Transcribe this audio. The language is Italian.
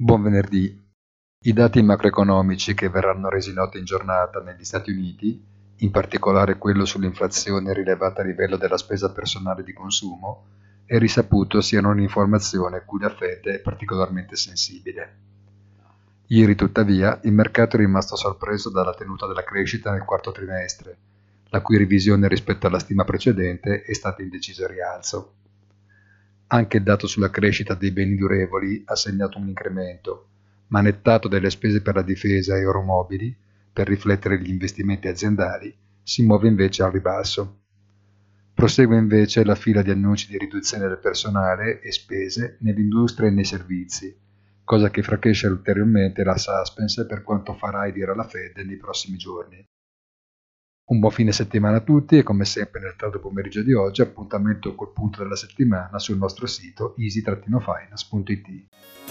Buon venerdì. I dati macroeconomici che verranno resi noti in giornata negli Stati Uniti, in particolare quello sull'inflazione rilevata a livello della spesa personale di consumo, è risaputo siano un'informazione cui la Fed è particolarmente sensibile. Ieri tuttavia il mercato è rimasto sorpreso dalla tenuta della crescita nel quarto trimestre, la cui revisione rispetto alla stima precedente è stata in deciso rialzo. Anche il dato sulla crescita dei beni durevoli ha segnato un incremento, manettato dalle spese per la difesa e aeromobili, per riflettere gli investimenti aziendali, si muove invece al ribasso. Prosegue invece la fila di annunci di riduzione del personale e spese nell'industria e nei servizi, cosa che fraccresce ulteriormente la suspense per quanto farà e dirà la Fed nei prossimi giorni. Un buon fine settimana a tutti e come sempre nel tardo pomeriggio di oggi appuntamento col punto della settimana sul nostro sito easy-finance.it.